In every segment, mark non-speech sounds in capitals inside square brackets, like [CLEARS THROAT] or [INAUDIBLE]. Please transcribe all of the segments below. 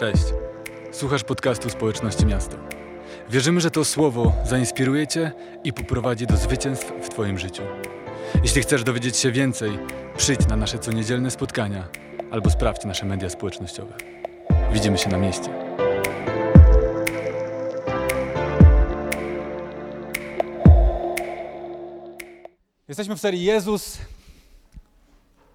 Cześć. Słuchasz podcastu Społeczności Miasto. Wierzymy, że to słowo zainspiruje Cię i poprowadzi do zwycięstw w Twoim życiu. Jeśli chcesz dowiedzieć się więcej, przyjdź na nasze coniedzielne spotkania albo sprawdź nasze media społecznościowe. Widzimy się na mieście. Jesteśmy w serii Jezus.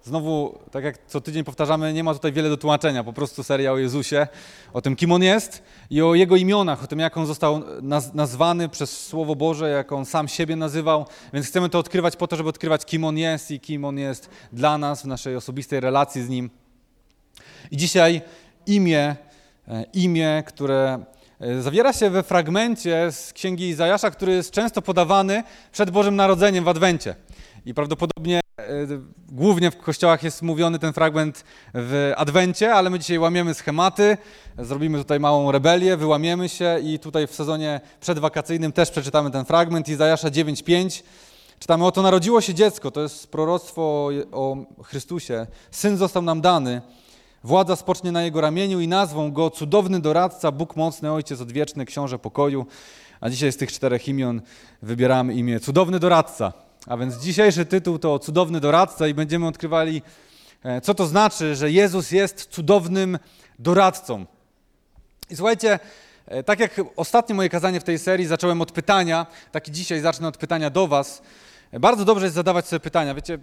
Znowu, tak jak co tydzień powtarzamy, nie ma tutaj wiele do tłumaczenia. Po prostu seria o Jezusie, o tym, kim On jest i o Jego imionach, o tym, jak On został naz nazwany przez Słowo Boże, jak On sam siebie nazywał. Więc chcemy to odkrywać po to, żeby odkrywać, kim On jest i kim On jest dla nas w naszej osobistej relacji z Nim. I dzisiaj imię, e, imię, które e, zawiera się we fragmencie z Księgi Izajasza, który jest często podawany przed Bożym Narodzeniem w Adwencie. I prawdopodobnie głównie w kościołach jest mówiony ten fragment w Adwencie, ale my dzisiaj łamiemy schematy, zrobimy tutaj małą rebelię, wyłamiemy się i tutaj w sezonie przedwakacyjnym też przeczytamy ten fragment Izajasza 9:5. Czytamy: Oto narodziło się dziecko, to jest proroctwo o Chrystusie. Syn został nam dany. Władza spocznie na jego ramieniu i nazwą go cudowny doradca, Bóg mocny, Ojciec odwieczny, Książę pokoju. A dzisiaj z tych czterech imion wybieramy imię cudowny doradca. A więc dzisiejszy tytuł to cudowny doradca i będziemy odkrywali, e, co to znaczy, że Jezus jest cudownym doradcą. I słuchajcie, e, tak jak ostatnie moje kazanie w tej serii zacząłem od pytania, tak i dzisiaj zacznę od pytania do Was. E, Bardzo dobrze jest zadawać sobie pytania. Wiecie,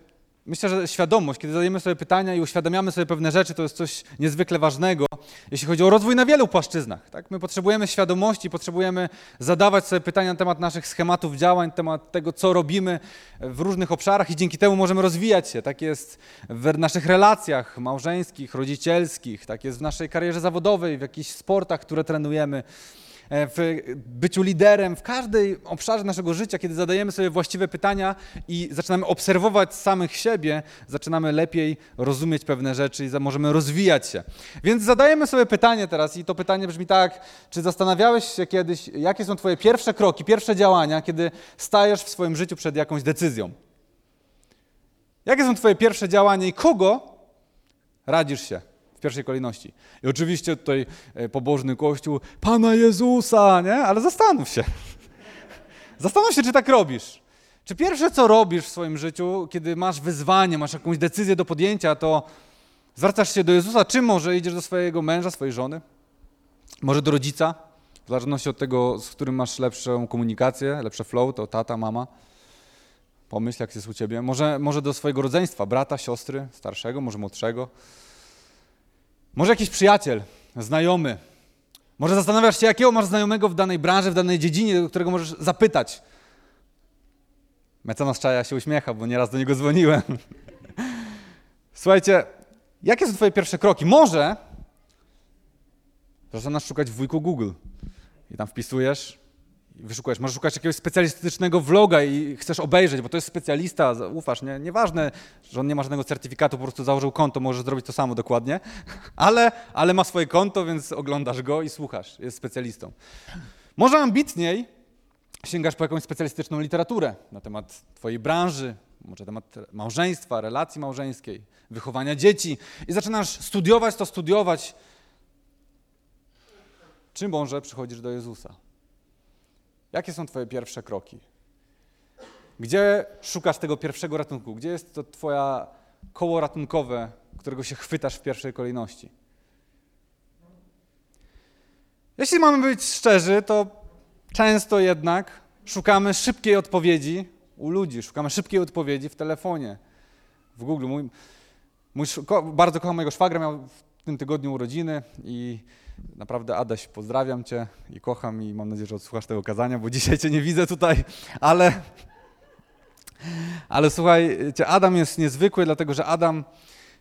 myślę, że świadomość, kiedy zadajemy sobie pytania i uświadamiamy sobie pewne rzeczy, to jest coś niezwykle ważnego, jeśli chodzi o rozwój na wielu płaszczyznach. Tak? My potrzebujemy świadomości, potrzebujemy zadawać sobie pytania na temat naszych schematów działań, na temat tego, co robimy w różnych obszarach i dzięki temu możemy rozwijać się. Tak jest w naszych relacjach małżeńskich, rodzicielskich, tak jest w naszej karierze zawodowej, w jakichś sportach, które trenujemy w byciu liderem, w każdej obszarze naszego życia, kiedy zadajemy sobie właściwe pytania i zaczynamy obserwować samych siebie, zaczynamy lepiej rozumieć pewne rzeczy i możemy rozwijać się. Więc zadajemy sobie pytanie teraz i to pytanie brzmi tak, czy zastanawiałeś się kiedyś, jakie są twoje pierwsze kroki, pierwsze działania, kiedy stajesz w swoim życiu przed jakąś decyzją? Jakie są twoje pierwsze działania i kogo radzisz się pierwszej kolejności? I oczywiście tutaj e, pobożny Kościół, Pana Jezusa, nie? Ale zastanów się. [LAUGHS] Zastanów się, czy tak robisz. Czy pierwsze, co robisz w swoim życiu, kiedy masz wyzwanie, masz jakąś decyzję do podjęcia, to zwracasz się do Jezusa, czy może idziesz do swojego męża, swojej żony? Może do rodzica? W zależności od tego, z którym masz lepszą komunikację, lepsze flow, to tata, mama. Pomyśl, jak jest u ciebie. Może, może do swojego rodzeństwa, brata, siostry, starszego, może młodszego. Może jakiś przyjaciel, znajomy. Może zastanawiasz się, jakiego masz znajomego w danej branży, w danej dziedzinie, do którego możesz zapytać. Mecenas Czaja się uśmiecha, bo nieraz do niego dzwoniłem. [LAUGHS] Słuchajcie, jakie są twoje pierwsze kroki? Może zaczynasz szukać w wujku Google i tam wpisujesz wyszukujesz. Może szukać jakiegoś specjalistycznego vloga i chcesz obejrzeć, bo to jest specjalista, ufasz, nie? Nieważne, że on nie ma żadnego certyfikatu, po prostu założył konto, możesz zrobić to samo dokładnie, [LAUGHS] ale, ale ma swoje konto, więc oglądasz go i słuchasz, jest specjalistą. Może ambitniej sięgasz po jakąś specjalistyczną literaturę na temat twojej branży, może temat małżeństwa, relacji małżeńskiej, wychowania dzieci i zaczynasz studiować to, studiować, czy może przychodzisz do Jezusa. Jakie są Twoje pierwsze kroki? Gdzie szukasz tego pierwszego ratunku? Gdzie jest to Twoja koło ratunkowe, którego się chwytasz w pierwszej kolejności? Jeśli mamy być szczerzy, to często jednak szukamy szybkiej odpowiedzi u ludzi, szukamy szybkiej odpowiedzi w telefonie, w Google. Mój, mój, bardzo kocham mojego szwagra, miał w tym tygodniu urodziny i Naprawdę, Adaś, pozdrawiam Cię i kocham i mam nadzieję, że odsłuchasz tego kazania, bo [LAUGHS] dzisiaj Cię nie widzę tutaj, ale, ale słuchajcie, Adam jest niezwykły, dlatego że Adam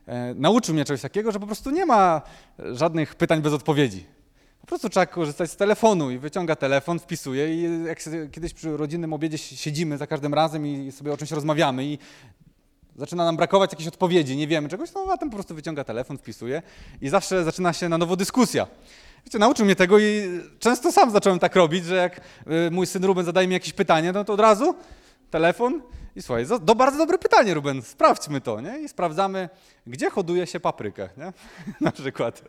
e, nauczył mnie czegoś takiego, że po prostu nie ma żadnych pytań bez odpowiedzi. Po prostu trzeba korzystać z telefonu i wyciąga telefon, wpisuje i jak kiedyś przy rodzinnym obiedzie siedzimy za każdym razem i sobie o czymś rozmawiamy i zaczyna nam brakować jakiejś odpowiedzi, nie wiemy czegoś, no a ten po prostu wyciąga telefon, wpisuje i zawsze zaczyna się na nowo dyskusja. Wiecie, nauczył mnie tego i często sam zacząłem tak robić, że jak y, mój syn Ruben zadaje mi jakieś pytanie, no to od razu telefon i słuchaj, do bardzo dobre pytanie Ruben, sprawdźmy to, nie? I sprawdzamy, gdzie hoduje się paprykę, nie? [LAUGHS] Na przykład.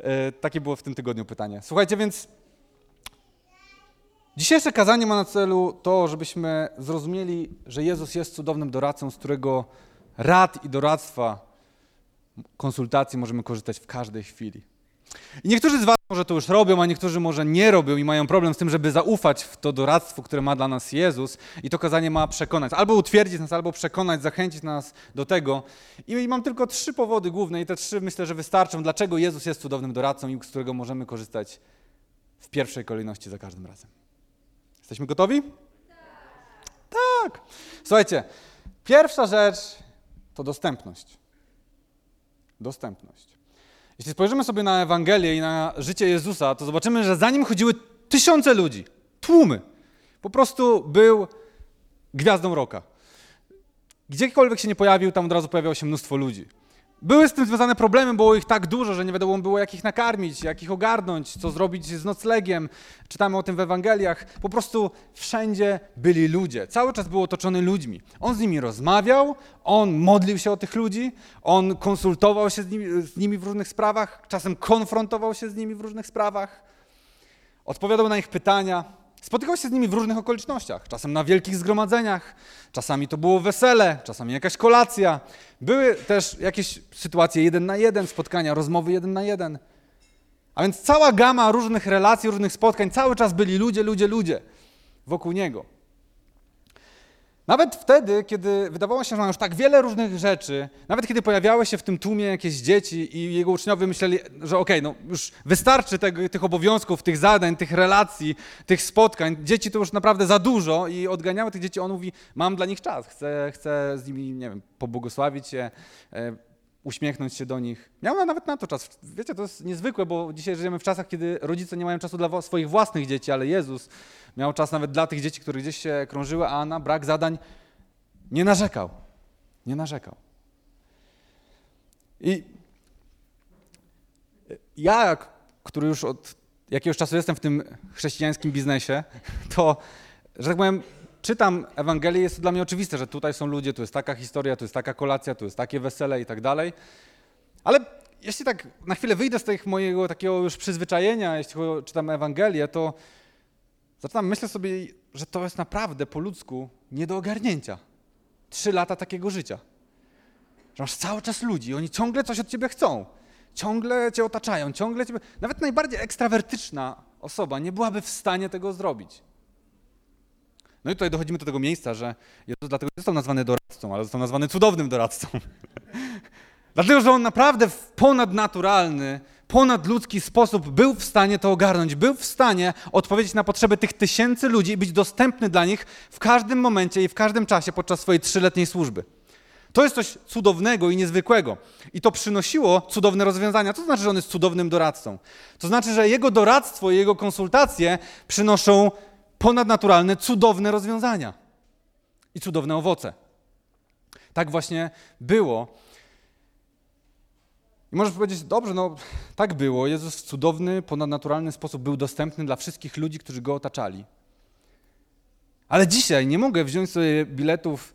E, takie było w tym tygodniu pytanie. Słuchajcie, więc dzisiejsze kazanie ma na celu to, żebyśmy zrozumieli, że Jezus jest cudownym doradcą, z którego rad i doradztwa, konsultacji możemy korzystać w każdej chwili. I niektórzy z Was może to już robią, a niektórzy może nie robią i mają problem z tym, żeby zaufać w to doradztwo, które ma dla nas Jezus. I to kazanie ma przekonać, albo utwierdzić nas, albo przekonać, zachęcić nas do tego. I mam tylko trzy powody główne, i te trzy myślę, że wystarczą, dlaczego Jezus jest cudownym doradcą i z którego możemy korzystać w pierwszej kolejności za każdym razem. Jesteśmy gotowi? Tak. Słuchajcie, pierwsza rzecz to dostępność. Dostępność. Jeśli spojrzymy sobie na Ewangelię i na życie Jezusa, to zobaczymy, że za nim chodziły tysiące ludzi, tłumy. Po prostu był gwiazdą roka. Gdziekolwiek się nie pojawił, tam od razu pojawiało się mnóstwo ludzi. Były z tym związane problemy, było ich tak dużo, że nie wiadomo było, jak ich nakarmić, jak ich ogarnąć, co zrobić z noclegiem. Czytamy o tym w Ewangeliach. Po prostu wszędzie byli ludzie. Cały czas był otoczony ludźmi. On z nimi rozmawiał, on modlił się o tych ludzi, on konsultował się z nimi, z nimi w różnych sprawach, czasem konfrontował się z nimi w różnych sprawach, odpowiadał na ich pytania. Spotykał się z nimi w różnych okolicznościach, czasem na wielkich zgromadzeniach, czasami to było wesele, czasami jakaś kolacja. Były też jakieś sytuacje jeden na jeden, spotkania, rozmowy jeden na jeden. A więc cała gama różnych relacji, różnych spotkań, cały czas byli ludzie, ludzie, ludzie wokół niego. Nawet wtedy, kiedy wydawało się, że ma już tak wiele różnych rzeczy, nawet kiedy pojawiały się w tym tłumie jakieś dzieci i jego uczniowie myśleli, że okej, okay, no już wystarczy tego, tych obowiązków, tych zadań, tych relacji, tych spotkań. Dzieci to już naprawdę za dużo i odganiały tych dzieci. On mówi, mam dla nich czas, chcę, chcę z nimi, nie wiem, pobłogosławić się, e, uśmiechnąć się do nich. Miał nawet na to czas. Wiecie, to jest niezwykłe, bo dzisiaj żyjemy w czasach, kiedy rodzice nie mają czasu dla swoich własnych dzieci, ale Jezus miał czas nawet dla tych dzieci, które gdzieś się krążyły, a na brak zadań nie narzekał. Nie narzekał. I ja, który już od jakiegoś czasu jestem w tym chrześcijańskim biznesie, to, że tak powiem, czytam Ewangelię, jest to dla mnie oczywiste, że tutaj są ludzie, tu jest taka historia, tu jest taka kolacja, tu jest takie wesele i tak dalej. Ale jeśli tak na chwilę wyjdę z tego mojego takiego już przyzwyczajenia, jeśli czytam Ewangelię, to zaczynam myśleć sobie, że to jest naprawdę po ludzku nie do ogarnięcia. Trzy lata takiego życia. Że masz cały czas ludzi, oni ciągle coś od ciebie chcą. Ciągle cię otaczają, ciągle ciebie... Nawet najbardziej ekstrawertyczna osoba nie byłaby w stanie tego zrobić. No i tutaj dochodzimy do tego miejsca, że Jezus dlatego został nazwany doradcą, ale został nazwany cudownym doradcą. [LAUGHS] dlatego, że on naprawdę w ponadnaturalny, ponadludzki sposób był w stanie to ogarnąć, był w stanie odpowiedzieć na potrzeby tych tysięcy ludzi i być dostępny dla nich w każdym momencie i w każdym czasie podczas swojej trzyletniej służby. To jest coś cudownego i niezwykłego. I to przynosiło cudowne rozwiązania. To znaczy, że on jest cudownym doradcą. To znaczy, że jego doradztwo i jego konsultacje przynoszą ponadnaturalne, cudowne rozwiązania i cudowne owoce. Tak właśnie było. I możesz powiedzieć, dobrze, no tak było. Jezus w cudowny, ponadnaturalny sposób był dostępny dla wszystkich ludzi, którzy go otaczali. Ale dzisiaj nie mogę wziąć sobie biletów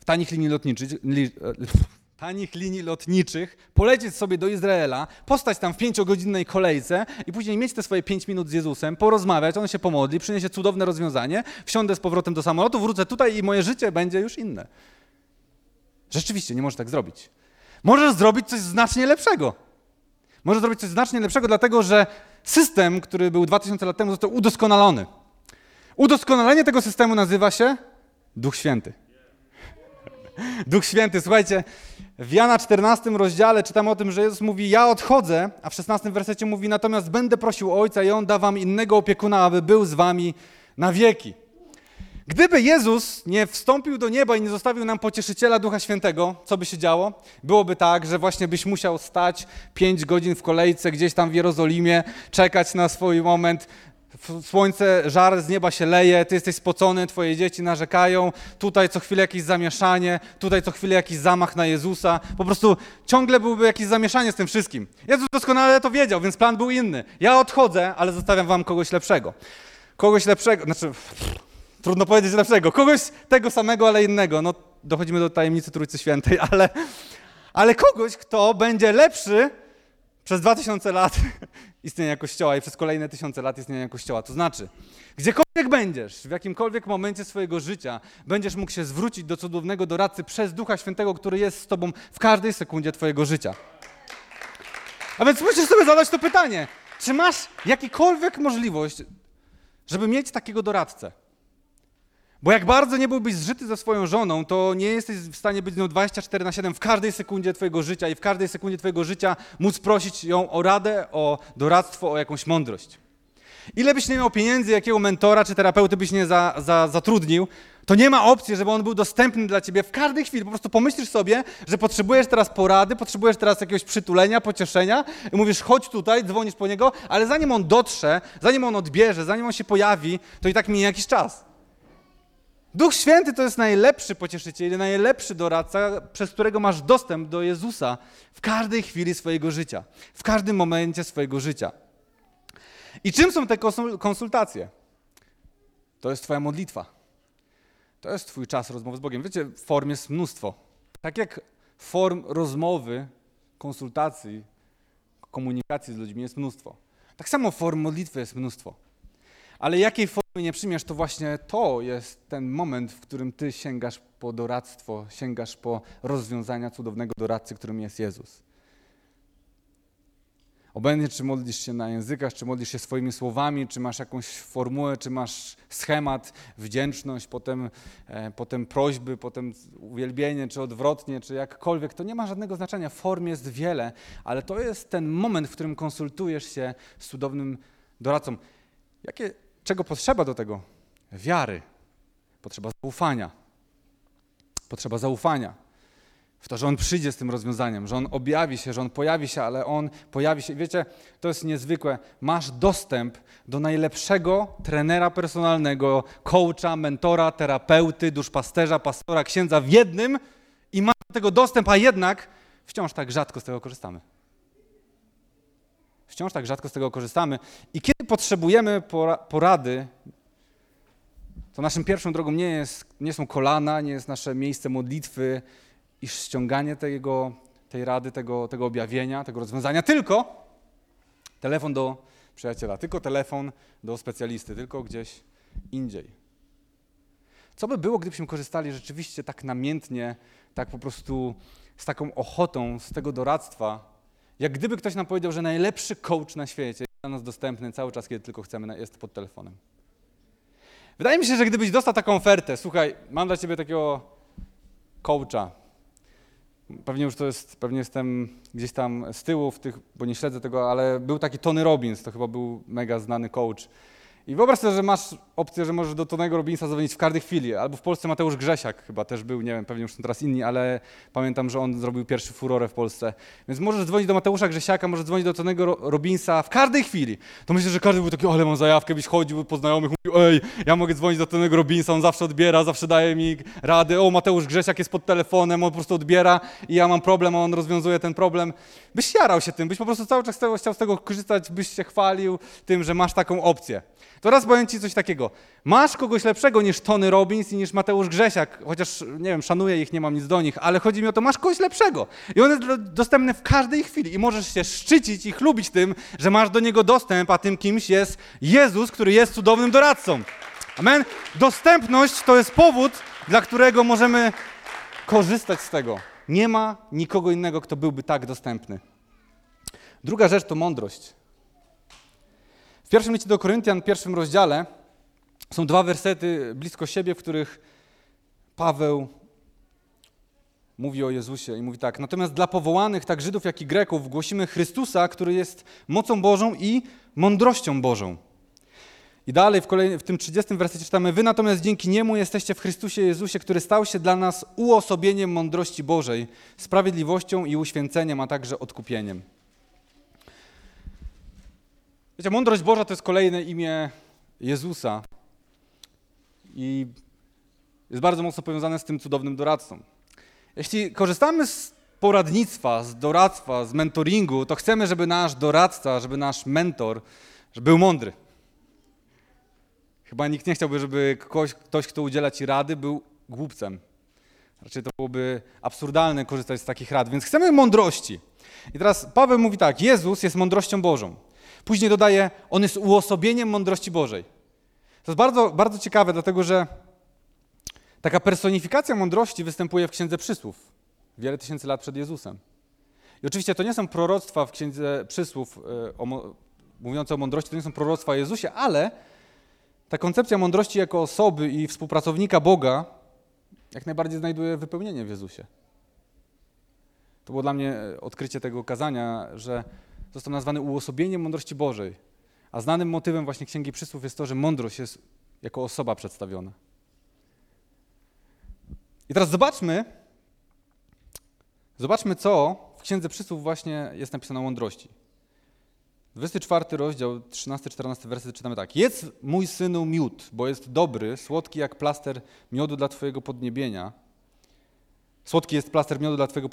w tanich linii lotniczych, tanich linii lotniczych, polecieć sobie do Izraela, postać tam w pięciogodzinnej kolejce i później mieć te swoje pięć minut z Jezusem, porozmawiać, on się pomodli, przyniesie cudowne rozwiązanie, wsiądę z powrotem do samolotu, wrócę tutaj i moje życie będzie już inne. Rzeczywiście, nie możesz tak zrobić. Możesz zrobić coś znacznie lepszego. Możesz zrobić coś znacznie lepszego, dlatego że system, który był 2000 lat temu, został udoskonalony. Udoskonalenie tego systemu nazywa się Duch Święty. [LAUGHS] Duch Święty, słuchajcie, w Jana 14 rozdziale czytamy o tym, że Jezus mówi: Ja odchodzę, a w 16 wersecie mówi: Natomiast będę prosił Ojca i On da wam innego opiekuna, aby był z wami na wieki. Gdyby Jezus nie wstąpił do nieba i nie zostawił nam pocieszyciela Ducha Świętego, co by się działo? Byłoby tak, że właśnie byś musiał stać 5 godzin w kolejce gdzieś tam w Jerozolimie, czekać na swój moment, słońce, żar z nieba się leje, ty jesteś spocony, twoje dzieci narzekają, tutaj co chwilę jakieś zamieszanie, tutaj co chwilę jakiś zamach na Jezusa. Po prostu ciągle byłoby jakieś zamieszanie z tym wszystkim. Jezus doskonale to wiedział, więc plan był inny. Ja odchodzę, ale zostawiam wam kogoś lepszego. Kogoś lepszego, znaczy trudno powiedzieć lepszego, kogoś tego samego, ale innego. No dochodzimy do tajemnicy Trójcy Świętej, ale, ale kogoś, kto będzie lepszy przez 2000 lat istnienia Kościoła i przez kolejne tysiące lat istnienia Kościoła. To znaczy, gdziekolwiek będziesz, w jakimkolwiek momencie swojego życia, będziesz mógł się zwrócić do cudownego doradcy przez Ducha Świętego, który jest z tobą w każdej sekundzie twojego życia. A więc musisz sobie zadać to pytanie, czy masz jakiekolwiek możliwość, żeby mieć takiego doradcę? Bo jak bardzo nie byłbyś zżyty ze swoją żoną, to nie jesteś w stanie być z nią 24 na 7 w każdej sekundzie twojego życia i w każdej sekundzie twojego życia móc prosić ją o radę, o doradztwo, o jakąś mądrość. Ile byś nie miał pieniędzy, jakiego mentora czy terapeuty byś nie za, za, zatrudnił, to nie ma opcji, żeby on był dostępny dla ciebie w każdej chwili. Po prostu pomyślisz sobie, że potrzebujesz teraz porady, potrzebujesz teraz jakiegoś przytulenia, pocieszenia i mówisz, chodź tutaj, dzwonisz po niego, ale zanim on dotrze, zanim on odbierze, zanim on się pojawi, to i tak minie jakiś czas. Duch Święty to jest najlepszy pocieszyciel, najlepszy doradca, przez którego masz dostęp do Jezusa w każdej chwili swojego życia, w każdym momencie swojego życia. I czym są te konsultacje? To jest Twoja modlitwa. To jest Twój czas rozmowy z Bogiem. Wiecie, form jest mnóstwo. Tak jak form rozmowy, konsultacji, komunikacji z ludźmi jest mnóstwo. Tak samo form modlitwy jest mnóstwo. Ale jakiej formy nie przyjmiesz, to właśnie to jest ten moment, w którym ty sięgasz po doradztwo, sięgasz po rozwiązania cudownego doradcy, którym jest Jezus. Obojętnie, czy modlisz się na językach, czy modlisz się swoimi słowami, czy masz jakąś formułę, czy masz schemat, wdzięczność, potem, e, potem prośby, potem uwielbienie, czy odwrotnie, czy jakkolwiek, to nie ma żadnego znaczenia. Form jest wiele, ale to jest ten moment, w którym konsultujesz się z cudownym doradcą. Jakie Czego potrzeba do tego? Wiary. Potrzeba zaufania. Potrzeba zaufania w to, że On przyjdzie z tym rozwiązaniem, że On objawi się, że On pojawi się, ale On pojawi się. Wiecie, to jest niezwykłe. Masz dostęp do najlepszego trenera personalnego, coacha, mentora, terapeuty, duszpasterza, pastora, księdza w jednym i masz do tego dostęp, a jednak wciąż tak rzadko z tego korzystamy. Wciąż tak rzadko z tego korzystamy. I kiedy potrzebujemy porady, to naszym pierwszą drogą nie, jest, nie są kolana, nie jest nasze miejsce modlitwy i ściąganie tego, tej rady, tego, tego objawienia, tego rozwiązania, tylko telefon do przyjaciela, tylko telefon do specjalisty, tylko gdzieś indziej. Co by było, gdybyśmy korzystali rzeczywiście tak namiętnie, tak po prostu z taką ochotą z tego doradztwa, jak gdyby ktoś nam powiedział, że najlepszy coach na świecie jest dla nas dostępny cały czas, kiedy tylko chcemy, jest pod telefonem. Wydaje mi się, że gdybyś dostał taką ofertę, słuchaj, mam dla ciebie takiego coacha. Pewnie już to jest, pewnie jestem gdzieś tam z tyłu w tych, bo nie śledzę tego, ale był taki Tony Robbins, to chyba był mega znany coach. I wyobraź sobie, że masz opcję, że możesz do Tonego Robinsa zadzwonić w każdej chwili. Albo w Polsce Mateusz Grzesiak chyba też był, nie wiem, pewnie już są teraz inni, ale pamiętam, że on zrobił pierwszy furorę w Polsce. Więc możesz dzwonić do Mateusza Grzesiaka, możesz dzwonić do Tonego Robinsa w każdej chwili. To myślę, że każdy był taki, ale mam zajawkę, byś chodził po znajomych, mówił, ej, ja mogę dzwonić do Tonego Robinsa, on zawsze odbiera, zawsze daje mi rady. O, Mateusz Grzesiak jest pod telefonem, on po prostu odbiera i ja mam problem, a on rozwiązuje ten problem. Byś jarał się tym, byś po prostu cały czas chciał z tego korzystać, byś się chwalił tym, że masz taką opcję. To raz powiem Ci coś takiego. Masz kogoś lepszego niż Tony Robbins i niż Mateusz Grzesiak, chociaż, nie wiem, szanuję ich, nie mam nic do nich, ale chodzi mi o to, masz kogoś lepszego. I on jest dostępny w każdej chwili i możesz się szczycić i chlubić tym, że masz do niego dostęp, a tym kimś jest Jezus, który jest cudownym doradcą. Amen. Dostępność to jest powód, dla którego możemy korzystać z tego. Nie ma nikogo innego, kto byłby tak dostępny. Druga rzecz to mądrość. W pierwszym liście do Koryntian, pierwszym rozdziale, są dwa wersety blisko siebie, w których Paweł mówi o Jezusie i mówi tak: Natomiast dla powołanych, tak Żydów, jak i Greków, głosimy Chrystusa, który jest mocą Bożą i mądrością Bożą. I dalej w, w tym 30 wersecie czytamy: Wy natomiast dzięki niemu jesteście w Chrystusie Jezusie, który stał się dla nas uosobieniem mądrości Bożej, sprawiedliwością i uświęceniem, a także odkupieniem. Wiecie, mądrość Boża to jest kolejne imię Jezusa i jest bardzo mocno powiązane z tym cudownym doradcą. Jeśli korzystamy z poradnictwa, z doradztwa, z mentoringu, to chcemy, żeby nasz doradca, żeby nasz mentor żeby był mądry. Chyba nikt nie chciałby, żeby ktoś, ktoś, kto udziela ci rady, był głupcem. Raczej to byłoby absurdalne korzystać z takich rad, więc chcemy mądrości. I teraz Paweł mówi tak: Jezus jest mądrością Bożą. Później dodaje, on jest uosobieniem mądrości Bożej. To jest bardzo, bardzo ciekawe, dlatego że taka personifikacja mądrości występuje w Księdze Przysłów wiele tysięcy lat przed Jezusem. I oczywiście to nie są proroctwa w Księdze Przysłów e, o, mówiące o mądrości, to nie są proroctwa o Jezusie, ale ta koncepcja mądrości jako osoby i współpracownika Boga jak najbardziej znajduje wypełnienie w Jezusie. To było dla mnie e, odkrycie tego kazania, że został nazwany uosobieniem mądrości Bożej. A znanym motywem właśnie Księgi Przysłów jest to, że mądrość jest jako osoba przedstawiona. I teraz zobaczmy, zobaczmy, co w Księdze Przysłów właśnie jest napisane o mądrości. 24 rozdział, 13-14 wersy czytamy tak. Jedz mój synu miód, bo jest dobry, słodki jak plaster miodu dla twojego podniebienia. Słodki jest plaster miodu dla twojego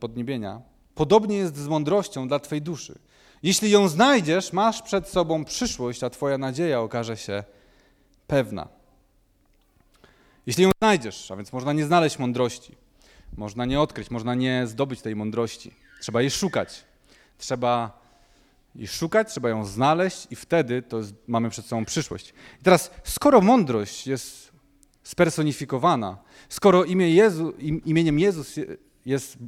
podniebienia. Podobnie jest z mądrością dla twojej duszy. Jeśli ją znajdziesz, masz przed sobą przyszłość, a twoja nadzieja okaże się pewna. Jeśli ją znajdziesz, a więc można nie znaleźć mądrości, można nie odkryć, można nie zdobyć tej mądrości. Trzeba jej szukać. Trzeba jej szukać, trzeba ją znaleźć i wtedy to jest, mamy przed sobą przyszłość. I teraz, skoro mądrość jest spersonifikowana, skoro imię Jezu, imieniem Jezus jest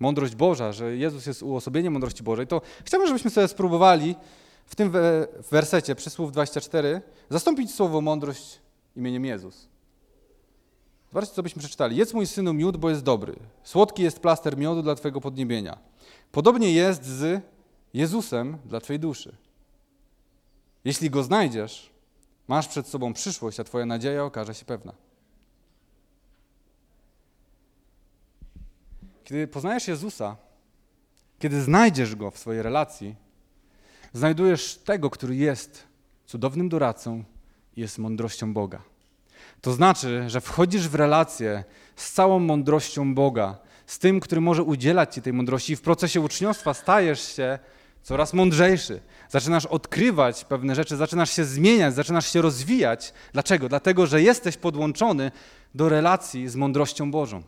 mądrość Boża, że Jezus jest uosobieniem mądrości Bożej, to chciałbym, żebyśmy sobie spróbowali w tym wersecie, przysłów 24, zastąpić słowo mądrość imieniem Jezus. Zobaczcie, co byśmy przeczytali. Jedz mój synu miód, bo jest dobry. Słodki jest plaster miodu dla Twojego podniebienia. Podobnie jest z Jezusem dla Twojej duszy. Jeśli Go znajdziesz, masz przed sobą przyszłość, a Twoja nadzieja okaże się pewna. Kiedy poznajesz Jezusa, kiedy znajdziesz Go w swojej relacji, znajdujesz tego, który jest cudownym doradcą i jest mądrością Boga. To znaczy, że wchodzisz w relację z całą mądrością Boga, z tym, który może udzielać Ci tej mądrości i w procesie uczniostwa stajesz się coraz mądrzejszy. Zaczynasz odkrywać pewne rzeczy, zaczynasz się zmieniać, zaczynasz się rozwijać. Dlaczego? Dlatego, że jesteś podłączony do relacji z mądrością Bożą.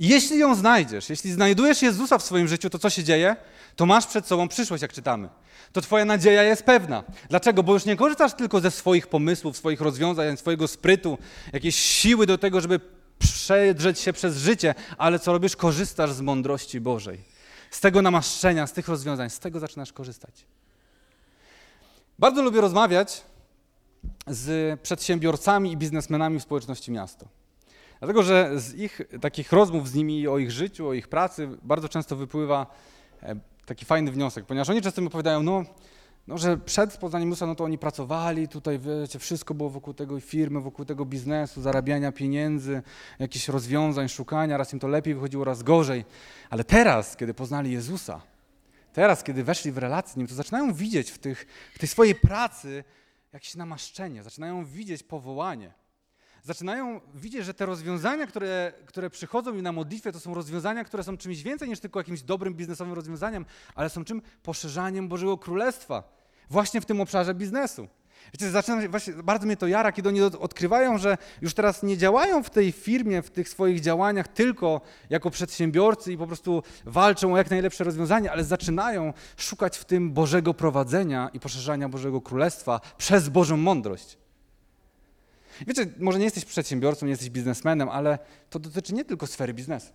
Jeśli ją znajdziesz, jeśli znajdujesz Jezusa w swoim życiu, to co się dzieje? To masz przed sobą przyszłość, jak czytamy. To Twoja nadzieja jest pewna. Dlaczego? Bo już nie korzystasz tylko ze swoich pomysłów, swoich rozwiązań, swojego sprytu, jakiejś siły do tego, żeby przedrzeć się przez życie, ale co robisz? Korzystasz z mądrości Bożej. Z tego namaszczenia, z tych rozwiązań, z tego zaczynasz korzystać. Bardzo lubię rozmawiać z przedsiębiorcami i biznesmenami w społeczności miasto. Dlatego, że z ich takich rozmów z nimi o ich życiu, o ich pracy bardzo często wypływa e, taki fajny wniosek, ponieważ oni często mi opowiadają, no, no że przed poznaniem Jezusa, no to oni pracowali, tutaj wiecie, wszystko było wokół tego firmy, wokół tego biznesu, zarabiania pieniędzy, jakichś rozwiązań, szukania, raz im to lepiej wychodziło, raz gorzej. Ale teraz, kiedy poznali Jezusa, teraz, kiedy weszli w relację z Nim, to zaczynają widzieć w, tych, w tej swojej pracy jakieś namaszczenie, zaczynają widzieć powołanie zaczynają widzieć, że te rozwiązania, które, które przychodzą im na modlitwę, to są rozwiązania, które są czymś więcej niż tylko jakimś dobrym biznesowym rozwiązaniem, ale są czym? Poszerzaniem Bożego Królestwa. Właśnie w tym obszarze biznesu. Wiecie, zaczyna, właśnie bardzo mnie to jara, kiedy oni odkrywają, że już teraz nie działają w tej firmie, w tych swoich działaniach tylko jako przedsiębiorcy i po prostu walczą o jak najlepsze rozwiązanie, ale zaczynają szukać w tym Bożego prowadzenia i poszerzania Bożego Królestwa przez Bożą mądrość. Wiecie, może nie jesteś przedsiębiorcą, nie jesteś biznesmenem, ale to dotyczy nie tylko sfery biznesu.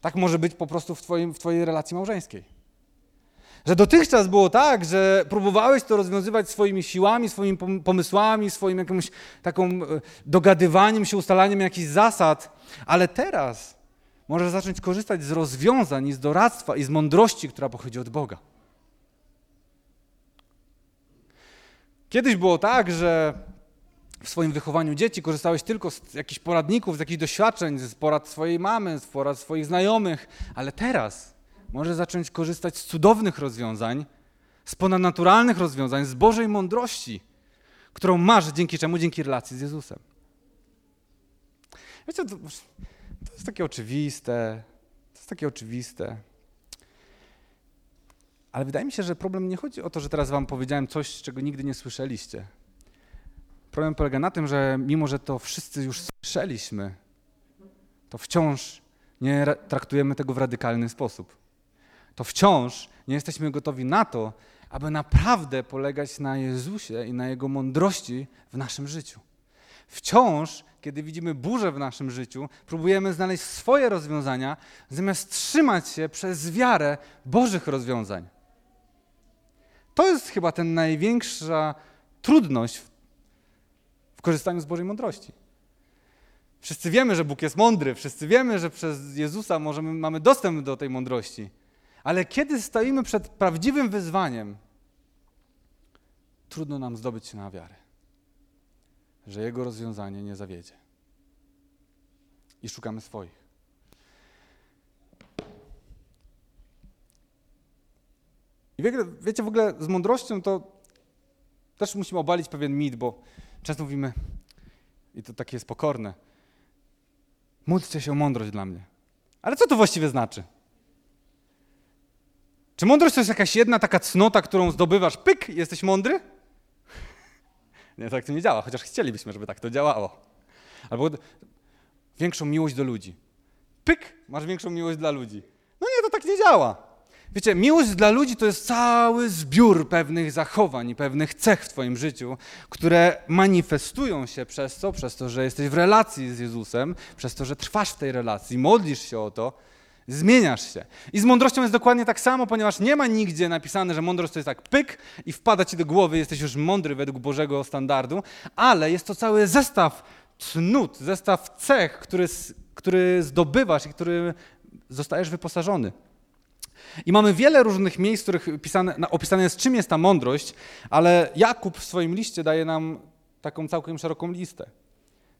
Tak może być po prostu w, twoim, w Twojej relacji małżeńskiej. Że dotychczas było tak, że próbowałeś to rozwiązywać swoimi siłami, swoimi pomysłami, swoim jakimś taką e, dogadywaniem się, ustalaniem jakichś zasad, ale teraz możesz zacząć korzystać z rozwiązań i z doradztwa i z mądrości, która pochodzi od Boga. Kiedyś było tak, że w swoim wychowaniu dzieci korzystałeś tylko z jakichś poradników, z jakichś doświadczeń, z porad swojej mamy, z porad swoich znajomych, ale teraz możesz zacząć korzystać z cudownych rozwiązań, z ponadnaturalnych rozwiązań, z Bożej mądrości, którą masz dzięki czemu? Dzięki relacji z Jezusem. Wiecie, to, to jest takie oczywiste, to jest takie oczywiste. Ale wydaje mi się, że problem nie chodzi o to, że teraz wam powiedziałem coś, czego nigdy nie słyszeliście. Problem polega na tym, że mimo, że to wszyscy już słyszeliśmy, to wciąż nie ra- traktujemy tego w radykalny sposób. To wciąż nie jesteśmy gotowi na to, aby naprawdę polegać na Jezusie i na Jego mądrości w naszym życiu. Wciąż, kiedy widzimy burzę w naszym życiu, próbujemy znaleźć swoje rozwiązania, zamiast trzymać się przez wiarę Bożych rozwiązań. To jest chyba ten największa trudność w korzystaniu z Bożej mądrości. Wszyscy wiemy, że Bóg jest mądry, wszyscy wiemy, że przez Jezusa możemy, mamy dostęp do tej mądrości. Ale kiedy stoimy przed prawdziwym wyzwaniem, trudno nam zdobyć się na wiarę, że Jego rozwiązanie nie zawiedzie. I szukamy swoich. I wiecie, w ogóle z mądrością to też musimy obalić pewien mit, bo często mówimy, i to takie jest pokorne, módlcie się o mądrość dla mnie. Ale co to właściwie znaczy? Czy mądrość to jest jakaś jedna taka cnota, którą zdobywasz, pyk, jesteś mądry? [LAUGHS] Nie, tak to nie działa, chociaż chcielibyśmy, żeby tak to działało. Albo większą miłość do ludzi. Pyk, masz większą miłość dla ludzi. No nie, to tak nie działa. Wiecie, miłość dla ludzi to jest cały zbiór pewnych zachowań i pewnych cech w Twoim życiu, które manifestują się przez co? Przez to, że jesteś w relacji z Jezusem, przez to, że trwasz w tej relacji, modlisz się o to, zmieniasz się. I z mądrością jest dokładnie tak samo, ponieważ nie ma nigdzie napisane, że mądrość to jest tak pyk i wpada ci do głowy, jesteś już mądry według Bożego standardu, ale jest to cały zestaw cnót, zestaw cech, który, który zdobywasz i który zostajesz wyposażony. I mamy wiele różnych miejsc, w których pisane, opisane jest, czym jest ta mądrość, ale Jakub w swoim liście daje nam taką całkiem szeroką listę.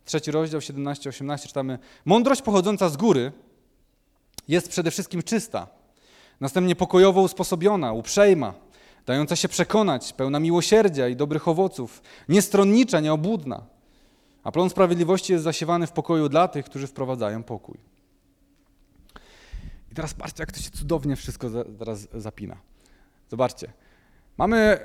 Trzeci rozdział, 17-18 czytamy: Mądrość pochodząca z góry jest przede wszystkim czysta, następnie pokojowo usposobiona, uprzejma, dająca się przekonać, pełna miłosierdzia i dobrych owoców, niestronnicza, nieobłudna. A plon sprawiedliwości jest zasiewany w pokoju dla tych, którzy wprowadzają pokój. I teraz patrzcie, jak to się cudownie wszystko teraz zapina. Zobaczcie. Mamy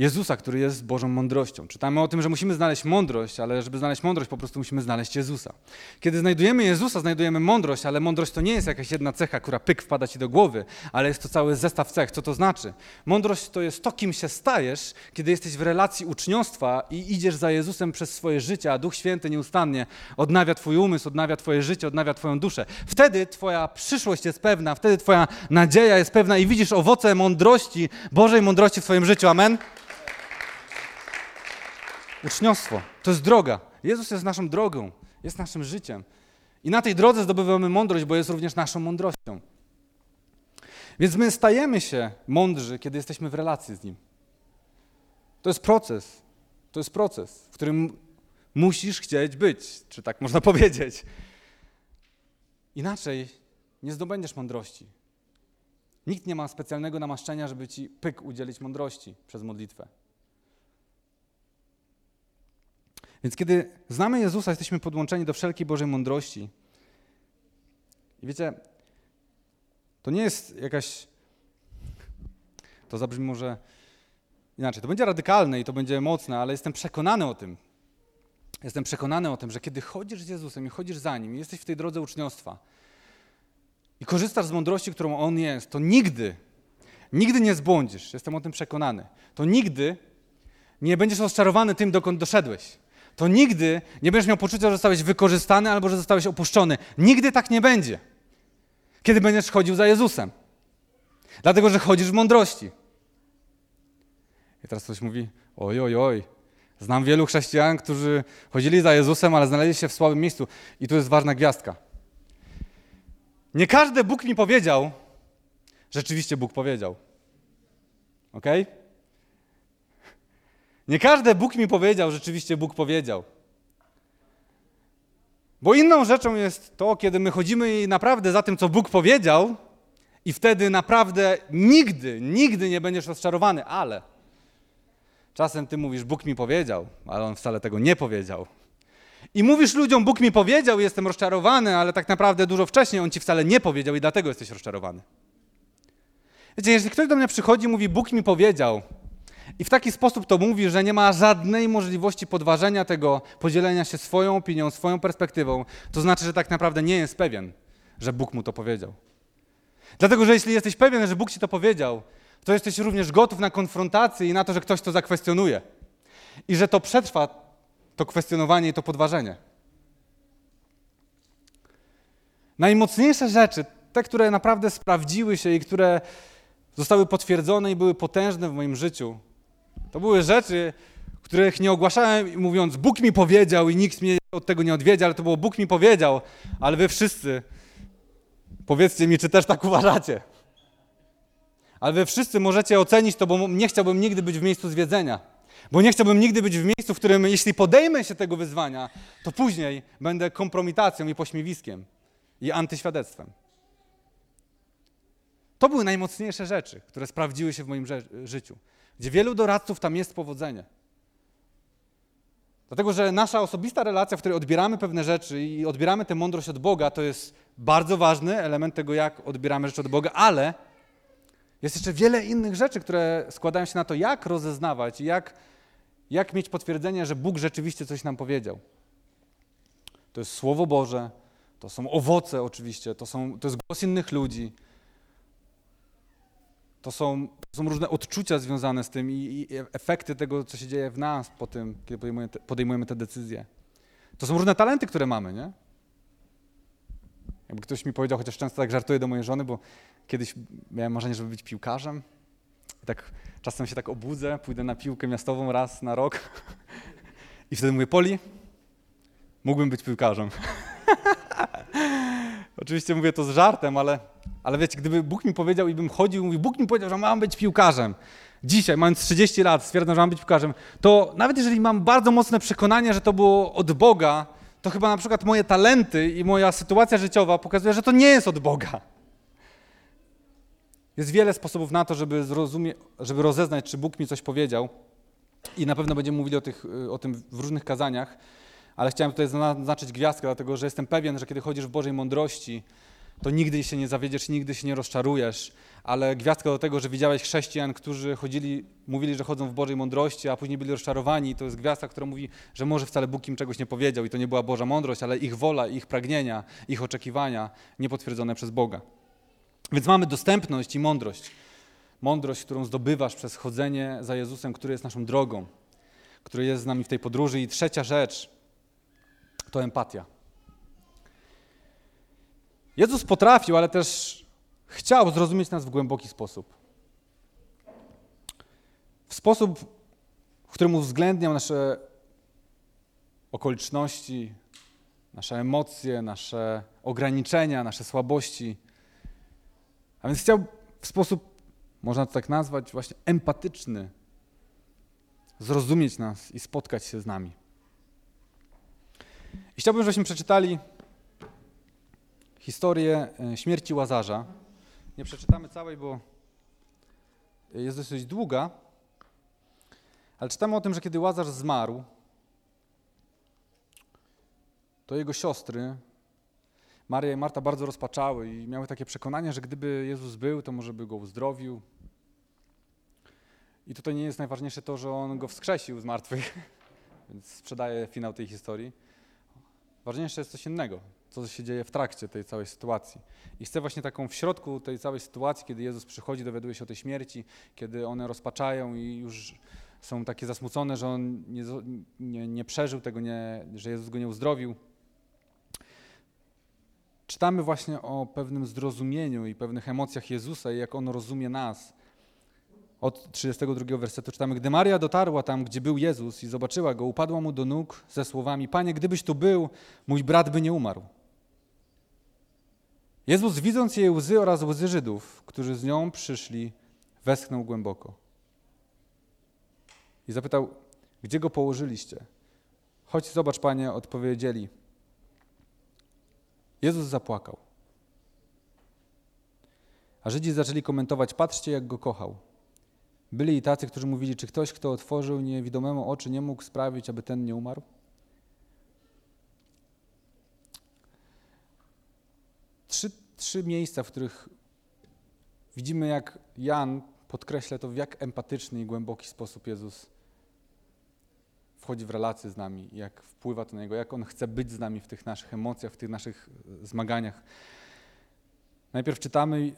Jezusa, który jest Bożą mądrością. Czytamy o tym, że musimy znaleźć mądrość, ale żeby znaleźć mądrość, po prostu musimy znaleźć Jezusa. Kiedy znajdujemy Jezusa, znajdujemy mądrość, ale mądrość to nie jest jakaś jedna cecha, która pyk wpada ci do głowy, ale jest to cały zestaw cech. Co to znaczy? Mądrość to jest to, kim się stajesz, kiedy jesteś w relacji uczniostwa i idziesz za Jezusem przez swoje życie, a Duch Święty nieustannie odnawia twój umysł, odnawia twoje życie, odnawia twoją duszę. Wtedy twoja przyszłość jest pewna, wtedy twoja nadzieja jest pewna i widzisz owoce mądrości, Bożej mądrości w swoim życiu. Amen? Uczniostwo to jest droga. Jezus jest naszą drogą, jest naszym życiem. I na tej drodze zdobywamy mądrość, bo jest również naszą mądrością. Więc my stajemy się mądrzy, kiedy jesteśmy w relacji z Nim. To jest proces. To jest proces, w którym musisz chcieć być, czy tak można [LAUGHS] powiedzieć. Inaczej nie zdobędziesz mądrości. Nikt nie ma specjalnego namaszczenia, żeby ci pyk udzielić mądrości przez modlitwę. Więc kiedy znamy Jezusa, jesteśmy podłączeni do wszelkiej Bożej mądrości. I wiecie, to nie jest jakaś. To zabrzmi może inaczej. To będzie radykalne i to będzie mocne, ale jestem przekonany o tym. Jestem przekonany o tym, że kiedy chodzisz z Jezusem i chodzisz za Nim, i jesteś w tej drodze uczniostwa i korzystasz z mądrości, którą On jest, to nigdy, nigdy nie zbłądzisz. Jestem o tym przekonany. To nigdy nie będziesz rozczarowany tym, dokąd doszedłeś to nigdy nie będziesz miał poczucia, że zostałeś wykorzystany albo że zostałeś opuszczony. Nigdy tak nie będzie, kiedy będziesz chodził za Jezusem. Dlatego, że chodzisz w mądrości. I teraz ktoś mówi, oj, oj, oj, znam wielu chrześcijan, którzy chodzili za Jezusem, ale znaleźli się w słabym miejscu. I tu jest ważna gwiazdka. Nie każdy Bóg mi powiedział, rzeczywiście Bóg powiedział. ok? Nie każde Bóg mi powiedział, rzeczywiście Bóg powiedział. Bo inną rzeczą jest to, kiedy my chodzimy naprawdę za tym, co Bóg powiedział, i wtedy naprawdę nigdy, nigdy nie będziesz rozczarowany, ale czasem ty mówisz, Bóg mi powiedział, ale on wcale tego nie powiedział. I mówisz ludziom, Bóg mi powiedział, jestem rozczarowany, ale tak naprawdę dużo wcześniej on ci wcale nie powiedział i dlatego jesteś rozczarowany. Wiecie, jeśli ktoś do mnie przychodzi i mówi, Bóg mi powiedział, I w taki sposób to mówi, że nie ma żadnej możliwości podważenia tego, podzielenia się swoją opinią, swoją perspektywą. To znaczy, że tak naprawdę nie jest pewien, że Bóg mu to powiedział. Dlatego, że jeśli jesteś pewien, że Bóg ci to powiedział, to jesteś również gotów na konfrontację i na to, że ktoś to zakwestionuje. I że to przetrwa to kwestionowanie i to podważenie. Najmocniejsze rzeczy, te, które naprawdę sprawdziły się i które zostały potwierdzone i były potężne w moim życiu, to były rzeczy, których nie ogłaszałem mówiąc, Bóg mi powiedział i nikt mnie od tego nie odwiedzie, ale to było Bóg mi powiedział, ale wy wszyscy powiedzcie mi, czy też tak [LAUGHS] uważacie. Ale wy wszyscy możecie ocenić to, bo nie chciałbym nigdy być w miejscu zwiedzenia. Bo nie chciałbym nigdy być w miejscu, w którym jeśli podejmę się tego wyzwania, to później będę kompromitacją i pośmiewiskiem i antyświadectwem. To były najmocniejsze rzeczy, które sprawdziły się w moim życiu, gdzie wielu doradców tam jest powodzenie. Dlatego, że nasza osobista relacja, w której odbieramy pewne rzeczy i odbieramy tę mądrość od Boga, to jest bardzo ważny element tego, jak odbieramy rzeczy od Boga, ale jest jeszcze wiele innych rzeczy, które składają się na to, jak rozeznawać i jak, jak mieć potwierdzenie, że Bóg rzeczywiście coś nam powiedział. To jest Słowo Boże, to są owoce oczywiście, to, są, to jest głos innych ludzi, to są, to są różne odczucia związane z tym i, i, efekty tego, co się dzieje w nas po tym, kiedy podejmujemy te, podejmujemy te decyzje. To są różne talenty, które mamy, nie? Jakby ktoś mi powiedział, chociaż często tak żartuję do mojej żony, bo kiedyś miałem marzenie, żeby być piłkarzem. I tak czasem się tak obudzę, pójdę na piłkę miastową raz na rok [LAUGHS] i wtedy mówię, Poli, mógłbym być piłkarzem. [LAUGHS] Oczywiście mówię to z żartem, ale, ale wiecie, gdyby Bóg mi powiedział i bym chodził i mówił, Bóg mi powiedział, że mam być piłkarzem, dzisiaj, mając 30 lat, stwierdzam, że mam być piłkarzem, to nawet jeżeli mam bardzo mocne przekonanie, że to było od Boga, to chyba na przykład moje talenty i moja sytuacja życiowa pokazuje, że to nie jest od Boga. Jest wiele sposobów na to, żeby, zrozumie, żeby rozeznać, czy Bóg mi coś powiedział. I na pewno będziemy mówili o, tych, o tym w różnych kazaniach, ale chciałem tutaj zaznaczyć gwiazdkę, dlatego że jestem pewien, że kiedy chodzisz w Bożej mądrości, to nigdy się nie zawiedziesz, nigdy się nie rozczarujesz, ale gwiazdka do tego, że widziałeś chrześcijan, którzy chodzili, mówili, że chodzą w Bożej mądrości, a później byli rozczarowani, to jest gwiazdka, która mówi, że może wcale Bóg im czegoś nie powiedział i to nie była Boża mądrość, ale ich wola, ich pragnienia, ich oczekiwania niepotwierdzone przez Boga. Więc mamy dostępność i mądrość. Mądrość, którą zdobywasz przez chodzenie za Jezusem, który jest naszą drogą, który jest z nami w tej podróży. I trzecia rzecz to empatia. Jezus potrafił, ale też chciał zrozumieć nas w głęboki sposób. W sposób, w którym uwzględniał nasze okoliczności, nasze emocje, nasze ograniczenia, nasze słabości. A więc chciał w sposób, można to tak nazwać, właśnie empatyczny zrozumieć nas i spotkać się z nami. I chciałbym, żebyśmy przeczytali historię e, śmierci Łazarza. Nie przeczytamy całej, bo jest dosyć długa, ale czytamy o tym, że kiedy Łazarz zmarł, to jego siostry, Maria i Marta, bardzo rozpaczały i miały takie przekonanie, że gdyby Jezus był, to może by go uzdrowił. I tutaj nie jest najważniejsze to, że on go wskrzesił z martwych, [LAUGHS] więc sprzedaje finał tej historii. Ważniejsze jest coś innego, co się dzieje w trakcie tej całej sytuacji. I chcę właśnie taką w środku tej całej sytuacji, kiedy Jezus przychodzi, dowiaduje się o tej śmierci, kiedy one rozpaczają i już są takie zasmucone, że on nie, nie, nie przeżył tego, nie, że Jezus go nie uzdrowił. Czytamy właśnie o pewnym zrozumieniu i pewnych emocjach Jezusa i jak On rozumie nas. Od 32 wersetu czytamy, gdy Maria dotarła tam, gdzie był Jezus i zobaczyła go, upadła mu do nóg ze słowami, Panie, gdybyś tu był, mój brat by nie umarł. Jezus, widząc jej łzy oraz łzy Żydów, którzy z nią przyszli, westchnął głęboko. I zapytał, gdzie go położyliście? Chodź, zobacz, Panie, odpowiedzieli. Jezus zapłakał. A Żydzi zaczęli komentować, patrzcie, jak go kochał. Byli i tacy, którzy mówili, czy ktoś, kto otworzył niewidomemu oczy, nie mógł sprawić, aby ten nie umarł? Trzy, trzy miejsca, w których widzimy, jak Jan podkreślę to, w jak empatyczny i głęboki sposób Jezus wchodzi w relacje z nami, jak wpływa to na Niego, jak On chce być z nami w tych naszych emocjach, w tych naszych e, zmaganiach. Najpierw czytamy,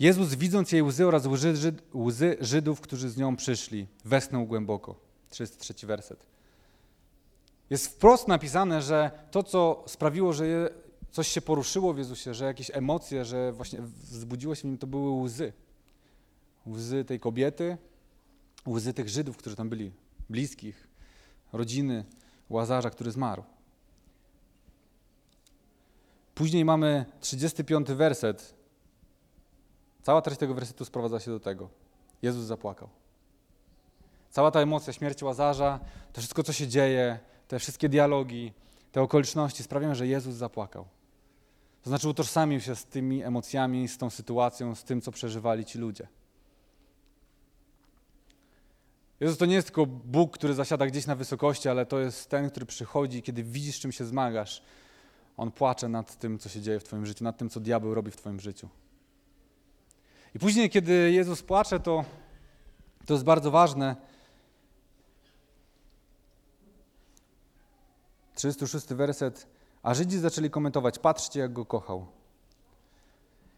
Jezus widząc jej łzy oraz łzy, Żyd, łzy Żydów, którzy z nią przyszli, westnął głęboko. 33 werset. Jest wprost napisane, że to, co sprawiło, że je, coś się poruszyło w Jezusie, że jakieś emocje, że właśnie wzbudziło się w nim, to były łzy. Łzy tej kobiety, łzy tych Żydów, którzy tam byli, bliskich, rodziny Łazarza, który zmarł. Później mamy 35 werset. Cała treść tego wersetu sprowadza się do tego. Jezus zapłakał. Cała ta emocja śmierci Łazarza, to wszystko, co się dzieje, te wszystkie dialogi, te okoliczności sprawiają, że Jezus zapłakał. To znaczy utożsamił się z tymi emocjami, z tą sytuacją, z tym, co przeżywali ci ludzie. Jezus to nie jest tylko Bóg, który zasiada gdzieś na wysokości, ale to jest ten, który przychodzi, kiedy widzisz, czym się zmagasz. On płacze nad tym, co się dzieje w Twoim życiu, nad tym, co diabeł robi w Twoim życiu. I później, kiedy Jezus płacze, to, to jest bardzo ważne. 36 werset. A Żydzi zaczęli komentować: Patrzcie, jak go kochał.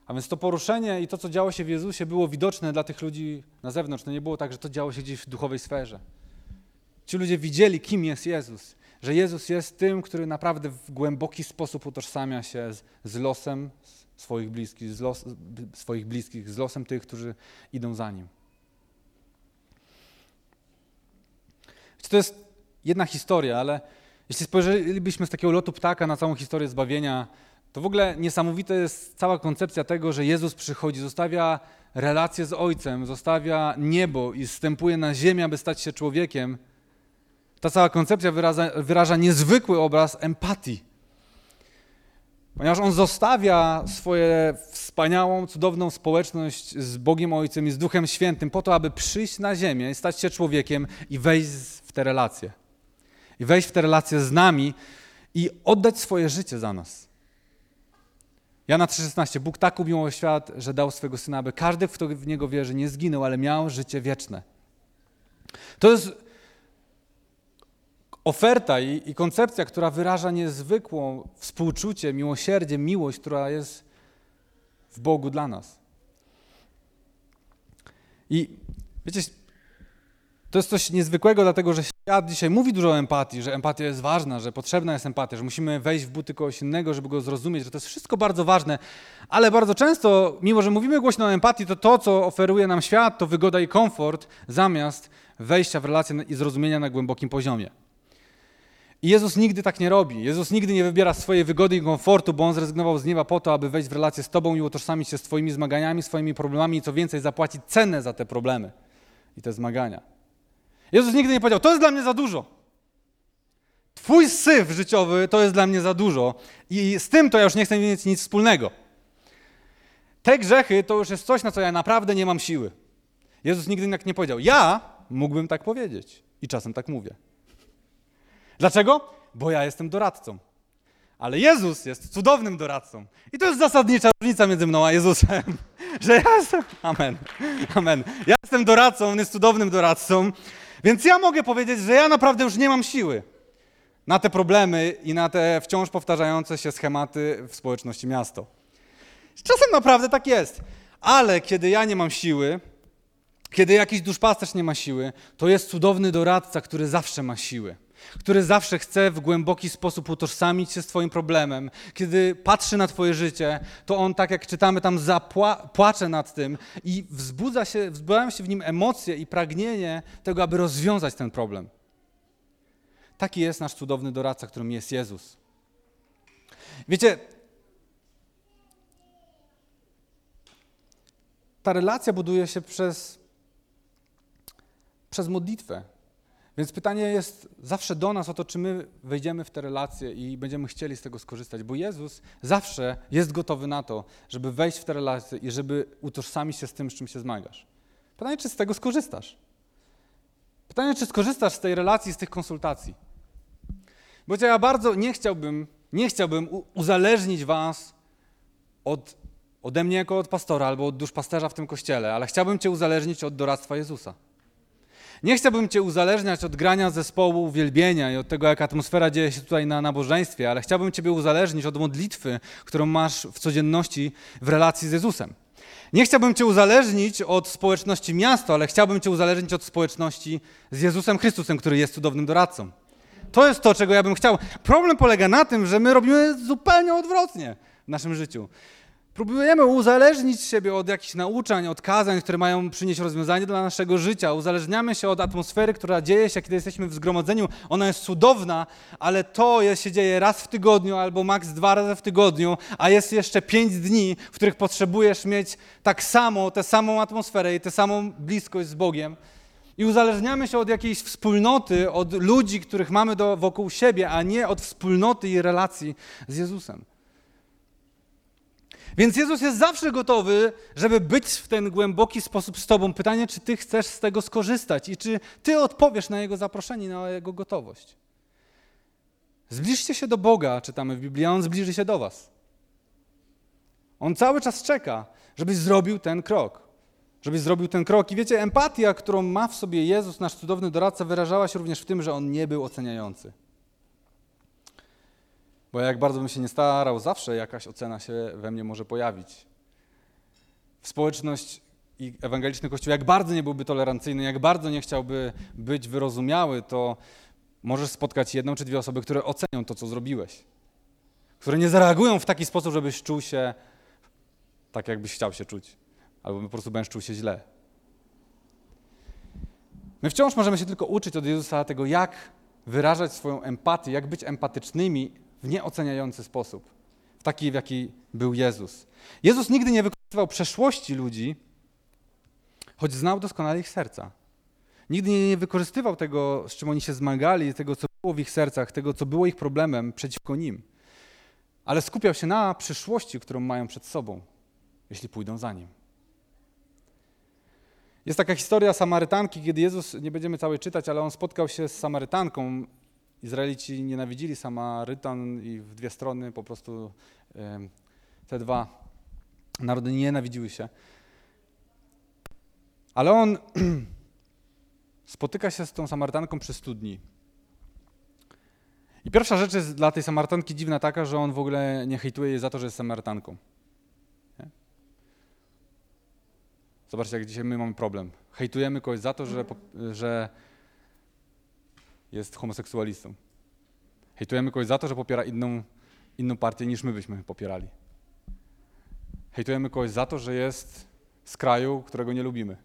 A więc to poruszenie i to, co działo się w Jezusie, było widoczne dla tych ludzi na zewnątrz. To nie było tak, że to działo się gdzieś w duchowej sferze. Ci ludzie widzieli, kim jest Jezus. Że Jezus jest tym, który naprawdę w głęboki sposób utożsamia się z, z losem swoich bliskich, z los, swoich bliskich, z losem tych, którzy idą za Nim. To jest jedna historia, ale jeśli spojrzelibyśmy z takiego lotu ptaka na całą historię zbawienia, to w ogóle niesamowita jest cała koncepcja tego, że Jezus przychodzi, zostawia relację z Ojcem, zostawia niebo i wstępuje na ziemię, aby stać się człowiekiem. Ta cała koncepcja wyraża niezwykły obraz empatii. Ponieważ On zostawia swoją wspaniałą, cudowną społeczność z Bogiem Ojcem i z Duchem Świętym po to, aby przyjść na ziemię i stać się człowiekiem i wejść w te relacje. I wejść w te relacje z nami i oddać swoje życie za nas. Jana 3,16. Bóg tak umiłował świat, że dał swego Syna, aby każdy, kto w Niego wierzy, nie zginął, ale miał życie wieczne. To jest oferta i, i koncepcja, która wyraża niezwykłą współczucie, miłosierdzie, miłość, która jest w Bogu dla nas. I wiecie, to jest coś niezwykłego, dlatego że świat dzisiaj mówi dużo o empatii, że empatia jest ważna, że potrzebna jest empatia, że musimy wejść w buty kogoś innego, żeby go zrozumieć, że to jest wszystko bardzo ważne, ale bardzo często, mimo że mówimy głośno o empatii, to to, co oferuje nam świat, to wygoda i komfort, zamiast wejścia w relacje i zrozumienia na głębokim poziomie. I Jezus nigdy tak nie robi. Jezus nigdy nie wybiera swojej wygody i komfortu, bo On zrezygnował z nieba po to, aby wejść w relację z Tobą i utożsamić się z Twoimi zmaganiami, swoimi problemami i co więcej, zapłacić cenę za te problemy i te zmagania. Jezus nigdy nie powiedział, to jest dla mnie za dużo. Twój syf życiowy to jest dla mnie za dużo i z tym to ja już nie chcę mieć nic wspólnego. Te grzechy to już jest coś, na co ja naprawdę nie mam siły. Jezus nigdy tak nie powiedział. Ja mógłbym tak powiedzieć i czasem tak mówię. Dlaczego? Bo ja jestem doradcą. Ale Jezus jest cudownym doradcą. I to jest zasadnicza różnica między mną a Jezusem. [LAUGHS] Że ja jestem. Amen. Amen. Ja jestem doradcą, on jest cudownym doradcą. Więc ja mogę powiedzieć, że ja naprawdę już nie mam siły na te problemy i na te wciąż powtarzające się schematy w społeczności miasto. Czasem naprawdę tak jest. Ale kiedy ja nie mam siły, kiedy jakiś duszpasterz nie ma siły, to jest cudowny doradca, który zawsze ma siły który zawsze chce w głęboki sposób utożsamić się z Twoim problemem. Kiedy patrzy na Twoje życie, to on, tak jak czytamy tam, zapłacze nad tym i wzbudza się, wzbudzają się w nim emocje i pragnienie tego, aby rozwiązać ten problem. Taki jest nasz cudowny doradca, którym jest Jezus. Wiecie, ta relacja buduje się przez, przez modlitwę, więc pytanie jest zawsze do nas o to, czy my wejdziemy w te relacje i będziemy chcieli z tego skorzystać, bo Jezus zawsze jest gotowy na to, żeby wejść w te relacje i żeby utożsamić się z tym, z czym się zmagasz. Pytanie, czy z tego skorzystasz? Pytanie, czy skorzystasz z tej relacji, z tych konsultacji? Bo ja bardzo nie chciałbym, nie chciałbym uzależnić was od ode mnie jako od pastora albo od duszpasterza w tym kościele, ale chciałbym Cię uzależnić od doradztwa Jezusa. Nie chciałbym Cię uzależniać od grania zespołu uwielbienia i od tego, jak atmosfera dzieje się tutaj na nabożeństwie, ale chciałbym Ciebie uzależnić od modlitwy, którą masz w codzienności w relacji z Jezusem. Nie chciałbym Cię uzależnić od społeczności miasta, ale chciałbym Cię uzależnić od społeczności z Jezusem Chrystusem, który jest cudownym doradcą. To jest to, czego ja bym chciał. Problem polega na tym, że my robimy zupełnie odwrotnie w naszym życiu. Próbujemy uzależnić siebie od jakichś nauczań, od kazań, które mają przynieść rozwiązanie dla naszego życia. Uzależniamy się od atmosfery, która dzieje się, kiedy jesteśmy w zgromadzeniu. Ona jest cudowna, ale to się dzieje raz w tygodniu albo maks dwa razy w tygodniu, a jest jeszcze pięć dni, w których potrzebujesz mieć tak samo, tę samą atmosferę i tę samą bliskość z Bogiem. I uzależniamy się od jakiejś wspólnoty, od ludzi, których mamy do, wokół siebie, a nie od wspólnoty i relacji z Jezusem. Więc Jezus jest zawsze gotowy, żeby być w ten głęboki sposób z Tobą. Pytanie, czy Ty chcesz z tego skorzystać i czy Ty odpowiesz na Jego zaproszenie, na Jego gotowość. Zbliżcie się do Boga, czytamy w Biblii, a On zbliży się do Was. On cały czas czeka, żebyś zrobił ten krok. Żebyś zrobił ten krok. I wiecie, empatia, którą ma w sobie Jezus, nasz cudowny doradca, wyrażała się również w tym, że On nie był oceniający. Bo jak bardzo bym się nie starał, zawsze jakaś ocena się we mnie może pojawić. W społeczność i ewangeliczny Kościół, jak bardzo nie byłby tolerancyjny, jak bardzo nie chciałby być wyrozumiały, to możesz spotkać jedną czy dwie osoby, które ocenią to, co zrobiłeś. Które nie zareagują w taki sposób, żebyś czuł się tak, jakbyś chciał się czuć. Albo po prostu będziesz czuł się źle. My wciąż możemy się tylko uczyć od Jezusa tego, jak wyrażać swoją empatię, jak być empatycznymi w nieoceniający sposób, w taki, w jaki był Jezus. Jezus nigdy nie wykorzystywał przeszłości ludzi, choć znał doskonale ich serca. Nigdy nie wykorzystywał tego, z czym oni się zmagali, tego, co było w ich sercach, tego, co było ich problemem przeciwko nim. Ale skupiał się na przyszłości, którą mają przed sobą, jeśli pójdą za nim. Jest taka historia Samarytanki, kiedy Jezus, nie będziemy całej czytać, ale on spotkał się z Samarytanką Izraelici nienawidzili Samarytan i w dwie strony po prostu te dwa narody nienawidziły się. Ale on [CLEARS THROAT] spotyka się z tą Samarytanką przez studni. I pierwsza rzecz jest dla tej Samarytanki dziwna taka, że on w ogóle nie hejtuje jej za to, że jest Samarytanką. Zobaczcie, jak dzisiaj my mamy problem. Hejtujemy kogoś za to, że, że jest homoseksualistą. Hejtujemy kogoś za to, że popiera inną, inną partię niż my byśmy popierali. Hejtujemy kogoś za to, że jest z kraju, którego nie lubimy.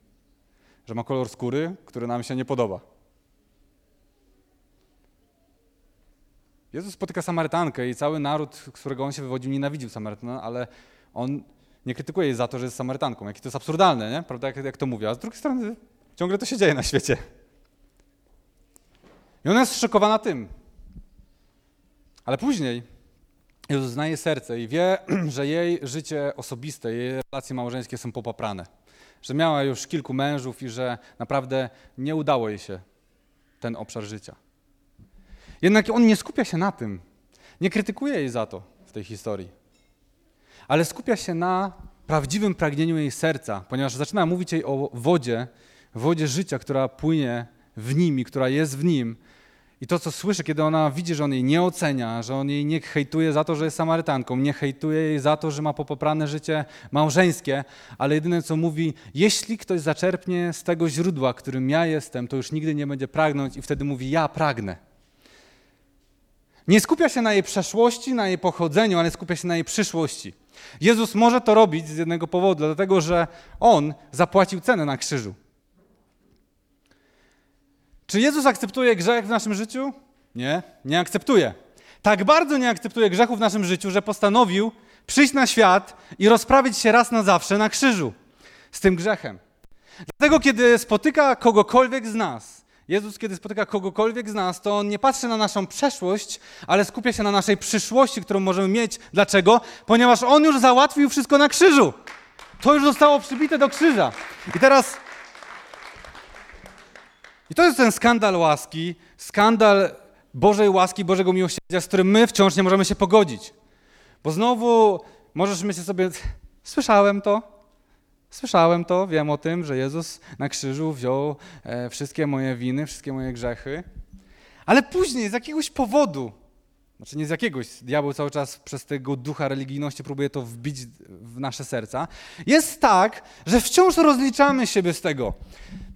Że ma kolor skóry, który nam się nie podoba. Jezus spotyka Samarytankę i cały naród, z którego on się wywodził, nienawidził Samarytana, ale on nie krytykuje jej za to, że jest Samarytanką. Jakie to jest absurdalne, nie? Prawda, jak, jak to mówię. A z drugiej strony ciągle to się dzieje na świecie. I ona jest zszokowana tym. Ale później Jezus zna jej serce i wie, [CLEARS THROAT] że jej życie osobiste, jej relacje małżeńskie są popaprane. Że miała już kilku mężów i że naprawdę nie udało jej się ten obszar życia. Jednak on nie skupia się na tym. Nie krytykuje jej za to w tej historii. Ale skupia się na prawdziwym pragnieniu jej serca, ponieważ zaczyna mówić jej o wodzie, wodzie życia, która płynie w nim i która jest w nim, i to, co słyszy, kiedy ona widzi, że on jej nie ocenia, że on jej nie hejtuje za to, że jest Samarytanką, nie hejtuje jej za to, że ma popoprane życie małżeńskie, ale jedyne, co mówi, jeśli ktoś zaczerpnie z tego źródła, którym ja jestem, to już nigdy nie będzie pragnąć i wtedy mówi, ja pragnę. Nie skupia się na jej przeszłości, na jej pochodzeniu, ale skupia się na jej przyszłości. Jezus może to robić z jednego powodu, dlatego że On zapłacił cenę na krzyżu. Czy Jezus akceptuje grzech w naszym życiu? Nie, nie akceptuje. Tak bardzo nie akceptuje grzechu w naszym życiu, że postanowił przyjść na świat i rozprawić się raz na zawsze na krzyżu z tym grzechem. Dlatego, kiedy spotyka kogokolwiek z nas, Jezus, kiedy spotyka kogokolwiek z nas, to On nie patrzy na naszą przeszłość, ale skupia się na naszej przyszłości, którą możemy mieć. Dlaczego? Ponieważ On już załatwił wszystko na krzyżu. To już zostało przybite do krzyża. I teraz i to jest ten skandal łaski, skandal Bożej łaski, Bożego miłosierdzia, z którym my wciąż nie możemy się pogodzić. Bo znowu możesz myśleć sobie, [LAUGHS] Słyszałem to. Słyszałem to, wiem o tym, że Jezus na krzyżu wziął e, wszystkie moje winy, wszystkie moje grzechy. Ale później z jakiegoś powodu, znaczy nie z jakiegoś, diabeł cały czas przez tego ducha religijności próbuje to wbić w nasze serca, jest tak, że wciąż rozliczamy siebie z tego.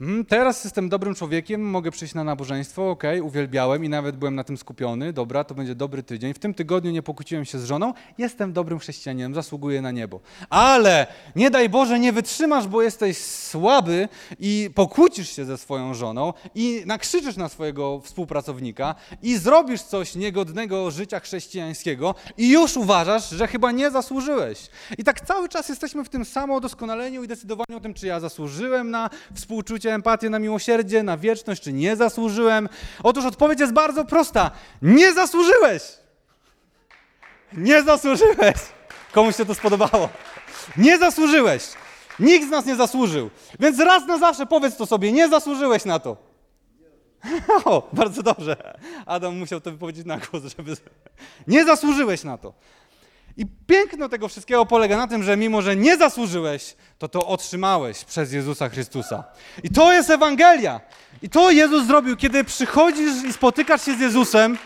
Mm, teraz jestem dobrym człowiekiem, mogę przyjść na nabożeństwo, ok, uwielbiałem i nawet byłem na tym skupiony, dobra, to będzie dobry tydzień. W tym tygodniu nie pokłóciłem się z żoną, jestem dobrym chrześcijaninem, zasługuję na niebo. Ale nie daj Boże, nie wytrzymasz, bo jesteś słaby i pokłócisz się ze swoją żoną i nakrzyczysz na swojego współpracownika i zrobisz coś niegodnego życia chrześcijańskiego i już uważasz, że chyba nie zasłużyłeś. I tak cały czas jesteśmy w tym samodoskonaleniu i decydowaniu o tym, czy ja zasłużyłem na współczucie, empatię, na miłosierdzie, na wieczność, czy nie zasłużyłem. Otóż odpowiedź jest bardzo prosta. Nie zasłużyłeś! Nie zasłużyłeś! Komuś się to spodobało. Nie zasłużyłeś! Nikt z nas nie zasłużył. Więc raz na zawsze powiedz to sobie, nie zasłużyłeś na to. [LAUGHS] O, bardzo dobrze. Adam musiał to wypowiedzieć na głos, żeby... Nie zasłużyłeś na to. I piękno tego wszystkiego polega na tym, że mimo, że nie zasłużyłeś, to to otrzymałeś przez Jezusa Chrystusa. I to jest Ewangelia. I to Jezus zrobił, kiedy przychodzisz i spotykasz się z Jezusem,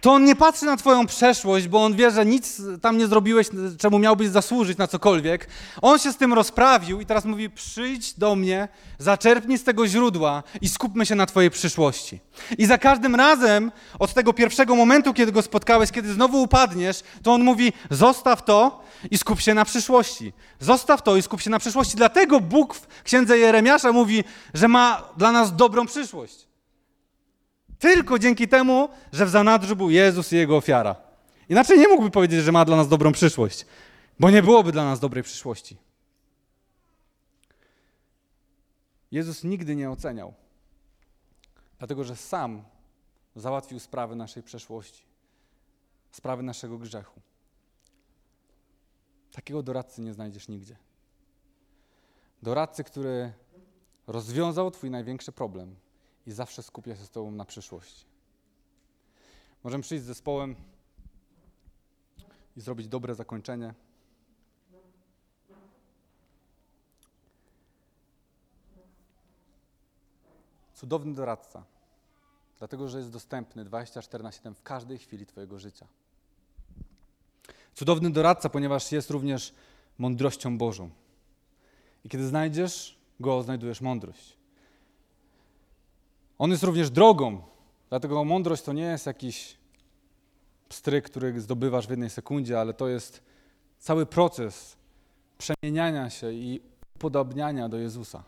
to on nie patrzy na Twoją przeszłość, bo on wie, że nic tam nie zrobiłeś, czemu miałbyś zasłużyć na cokolwiek. On się z tym rozprawił i teraz mówi: przyjdź do mnie, zaczerpnij z tego źródła i skupmy się na Twojej przyszłości. I za każdym razem, od tego pierwszego momentu, kiedy go spotkałeś, kiedy znowu upadniesz, to on mówi: zostaw to i skup się na przyszłości. Zostaw to i skup się na przyszłości. Dlatego Bóg w księdze Jeremiasza mówi, że ma dla nas dobrą przyszłość. Tylko dzięki temu, że w zanadrzu był Jezus i Jego ofiara. Inaczej nie mógłby powiedzieć, że ma dla nas dobrą przyszłość, bo nie byłoby dla nas dobrej przyszłości. Jezus nigdy nie oceniał, dlatego że sam załatwił sprawy naszej przeszłości, sprawy naszego grzechu. Takiego doradcy nie znajdziesz nigdzie. Doradcy, który rozwiązał Twój największy problem i zawsze skupia się z Tobą na przyszłości. Możemy przyjść z zespołem i zrobić dobre zakończenie. Cudowny doradca, dlatego że jest dostępny 24 na 7 w każdej chwili Twojego życia. Cudowny doradca, ponieważ jest również mądrością Bożą. I kiedy znajdziesz go, znajdujesz mądrość. On jest również drogą, dlatego mądrość to nie jest jakiś pstryk, który zdobywasz w jednej sekundzie, ale to jest cały proces przemieniania się i upodobniania do Jezusa.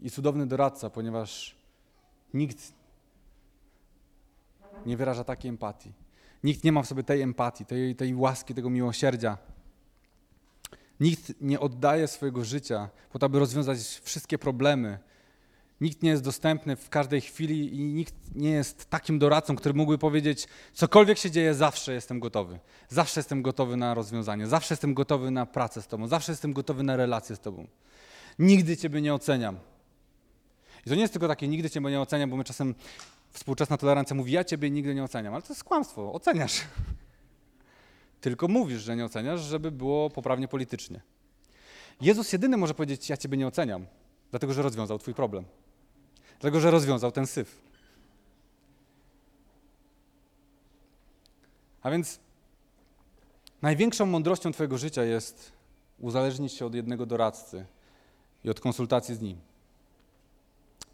I cudowny doradca, ponieważ nikt nie wyraża takiej empatii. Nikt nie ma w sobie tej empatii, tej, tej łaski, tego miłosierdzia. Nikt nie oddaje swojego życia po to, aby rozwiązać wszystkie problemy, Nikt nie jest dostępny w każdej chwili i nikt nie jest takim doradcą, który mógłby powiedzieć, cokolwiek się dzieje, zawsze jestem gotowy. Zawsze jestem gotowy na rozwiązanie, zawsze jestem gotowy na pracę z Tobą, zawsze jestem gotowy na relację z Tobą. Nigdy Ciebie nie oceniam. I to nie jest tylko takie, nigdy Ciebie nie oceniam, bo my czasem współczesna tolerancja mówi, ja Ciebie nigdy nie oceniam, ale to jest kłamstwo, oceniasz. [LAUGHS] Tylko mówisz, że nie oceniasz, żeby było poprawnie politycznie. Jezus jedyny może powiedzieć, ja Ciebie nie oceniam, dlatego że rozwiązał Twój problem. Dlatego, że rozwiązał ten syf. A więc największą mądrością Twojego życia jest uzależnić się od jednego doradcy i od konsultacji z nim.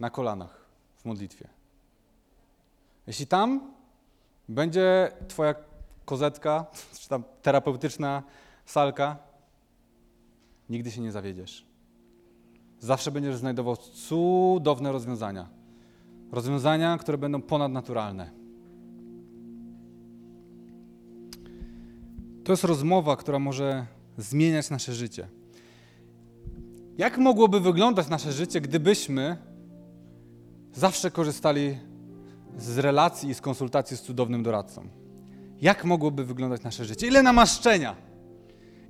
Na kolanach, w modlitwie. Jeśli tam będzie Twoja kozetka, czy tam terapeutyczna salka, nigdy się nie zawiedziesz. Zawsze będziesz znajdował cudowne rozwiązania. Rozwiązania, które będą ponadnaturalne. To jest rozmowa, która może zmieniać nasze życie. Jak mogłoby wyglądać nasze życie, gdybyśmy zawsze korzystali z relacji i z konsultacji z cudownym doradcą? Jak mogłoby wyglądać nasze życie? Ile namaszczenia,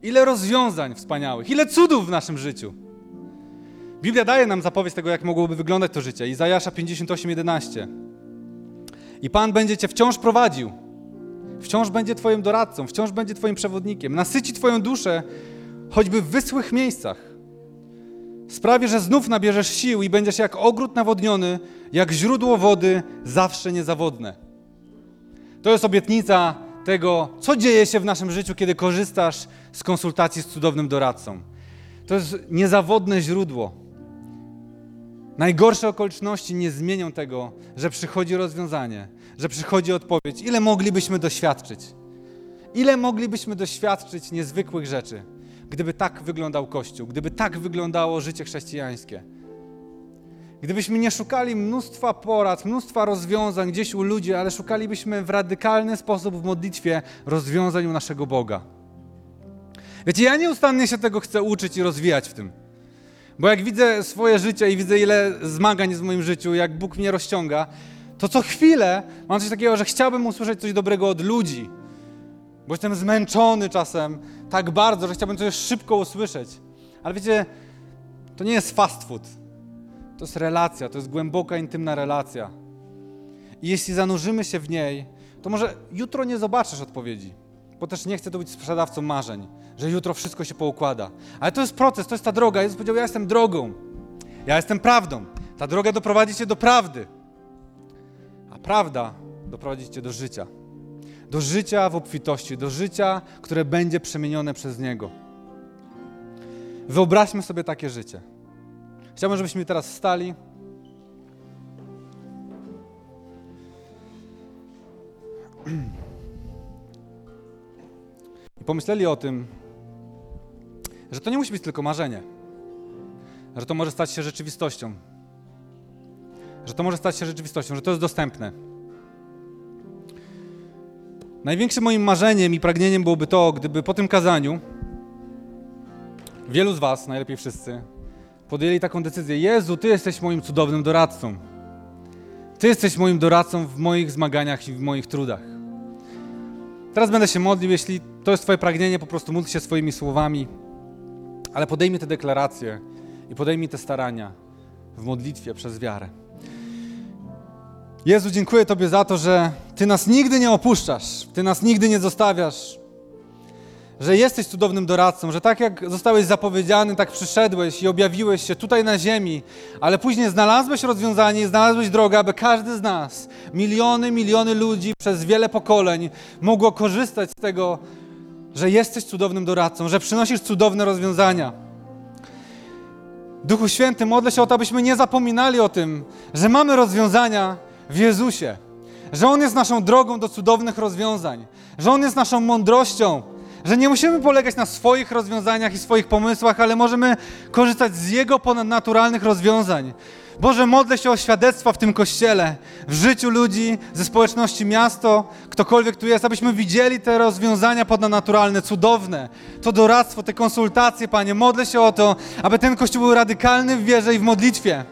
ile rozwiązań wspaniałych, ile cudów w naszym życiu. Biblia daje nam zapowiedź tego, jak mogłoby wyglądać to życie. Izajasza 58:11. I Pan będzie cię wciąż prowadził. wciąż będzie Twoim doradcą, wciąż będzie Twoim przewodnikiem, nasyci Twoją duszę choćby w wysłych miejscach. Sprawi, że znów nabierzesz sił i będziesz jak ogród nawodniony, jak źródło wody, zawsze niezawodne. To jest obietnica tego, co dzieje się w naszym życiu, kiedy korzystasz z konsultacji z cudownym doradcą. To jest niezawodne źródło. Najgorsze okoliczności nie zmienią tego, że przychodzi rozwiązanie, że przychodzi odpowiedź. Ile moglibyśmy doświadczyć? Ile moglibyśmy doświadczyć niezwykłych rzeczy, gdyby tak wyglądał Kościół, gdyby tak wyglądało życie chrześcijańskie? Gdybyśmy nie szukali mnóstwa porad, mnóstwa rozwiązań gdzieś u ludzi, ale szukalibyśmy w radykalny sposób w modlitwie rozwiązań u naszego Boga. Wiecie, ja nieustannie się tego chcę uczyć i rozwijać w tym. Bo jak widzę swoje życie i widzę, ile zmagań jest w moim życiu, jak Bóg mnie rozciąga, to co chwilę mam coś takiego, że chciałbym usłyszeć coś dobrego od ludzi. Bo jestem zmęczony czasem tak bardzo, że chciałbym coś szybko usłyszeć. Ale wiecie, to nie jest fast food. To jest relacja, to jest głęboka, intymna relacja. I jeśli zanurzymy się w niej, to może jutro nie zobaczysz odpowiedzi, bo też nie chcę tu być sprzedawcą marzeń, że jutro wszystko się poukłada. Ale to jest proces, to jest ta droga. Jezus powiedział, ja jestem drogą, ja jestem prawdą. Ta droga doprowadzi cię do prawdy, a prawda doprowadzi cię do życia. Do życia w obfitości, do życia, które będzie przemienione przez Niego. Wyobraźmy sobie takie życie. Chciałbym, żebyśmy teraz wstali. [CLEARS THROAT] Pomyśleli o tym, że to nie musi być tylko marzenie, że to może stać się rzeczywistością, że to może stać się rzeczywistością, że to jest dostępne. Największym moim marzeniem i pragnieniem byłoby to, gdyby po tym kazaniu wielu z Was, najlepiej wszyscy, podjęli taką decyzję: Jezu, Ty jesteś moim cudownym doradcą. Ty jesteś moim doradcą w moich zmaganiach i w moich trudach. Teraz będę się modlił, jeśli to jest Twoje pragnienie, po prostu módl się swoimi słowami, ale podejmij te deklaracje i podejmij te starania w modlitwie przez wiarę. Jezu, dziękuję Tobie za to, że Ty nas nigdy nie opuszczasz, Ty nas nigdy nie zostawiasz, że jesteś cudownym doradcą, że tak jak zostałeś zapowiedziany, tak przyszedłeś i objawiłeś się tutaj na ziemi, ale później znalazłeś rozwiązanie i znalazłeś drogę, aby każdy z nas, miliony, miliony ludzi przez wiele pokoleń mogło korzystać z tego, że jesteś cudownym doradcą, że przynosisz cudowne rozwiązania. Duchu Święty, modlę się o to, abyśmy nie zapominali o tym, że mamy rozwiązania w Jezusie, że On jest naszą drogą do cudownych rozwiązań, że On jest naszą mądrością, że nie musimy polegać na swoich rozwiązaniach i swoich pomysłach, ale możemy korzystać z Jego ponadnaturalnych rozwiązań. Boże, modlę się o świadectwa w tym kościele, w życiu ludzi, ze społeczności miasto, ktokolwiek tu jest, abyśmy widzieli te rozwiązania ponadnaturalne, cudowne, to doradztwo, te konsultacje, Panie. Modlę się o to, aby ten kościół był radykalny w wierze i w modlitwie,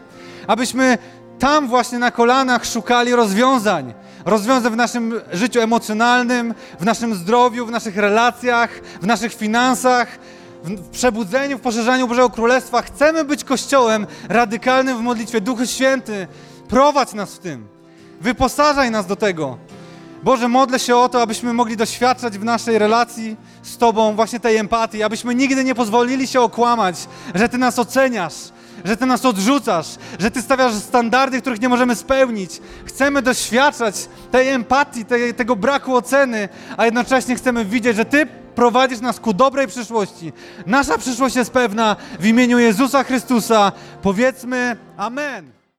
abyśmy tam właśnie na kolanach szukali rozwiązań. Rozwiązań w naszym życiu emocjonalnym, w naszym zdrowiu, w naszych relacjach, w naszych finansach, w przebudzeniu, w poszerzaniu Bożego Królestwa. Chcemy być Kościołem radykalnym w modlitwie. Duchy Święty, prowadź nas w tym. Wyposażaj nas do tego. Boże, modlę się o to, abyśmy mogli doświadczać w naszej relacji z Tobą właśnie tej empatii, abyśmy nigdy nie pozwolili się okłamać, że Ty nas oceniasz, że Ty nas odrzucasz, że Ty stawiasz standardy, których nie możemy spełnić. Chcemy doświadczać tej empatii, tej, tego braku oceny, a jednocześnie chcemy widzieć, że Ty prowadzisz nas ku dobrej przyszłości. Nasza przyszłość jest pewna w imieniu Jezusa Chrystusa. Powiedzmy Amen.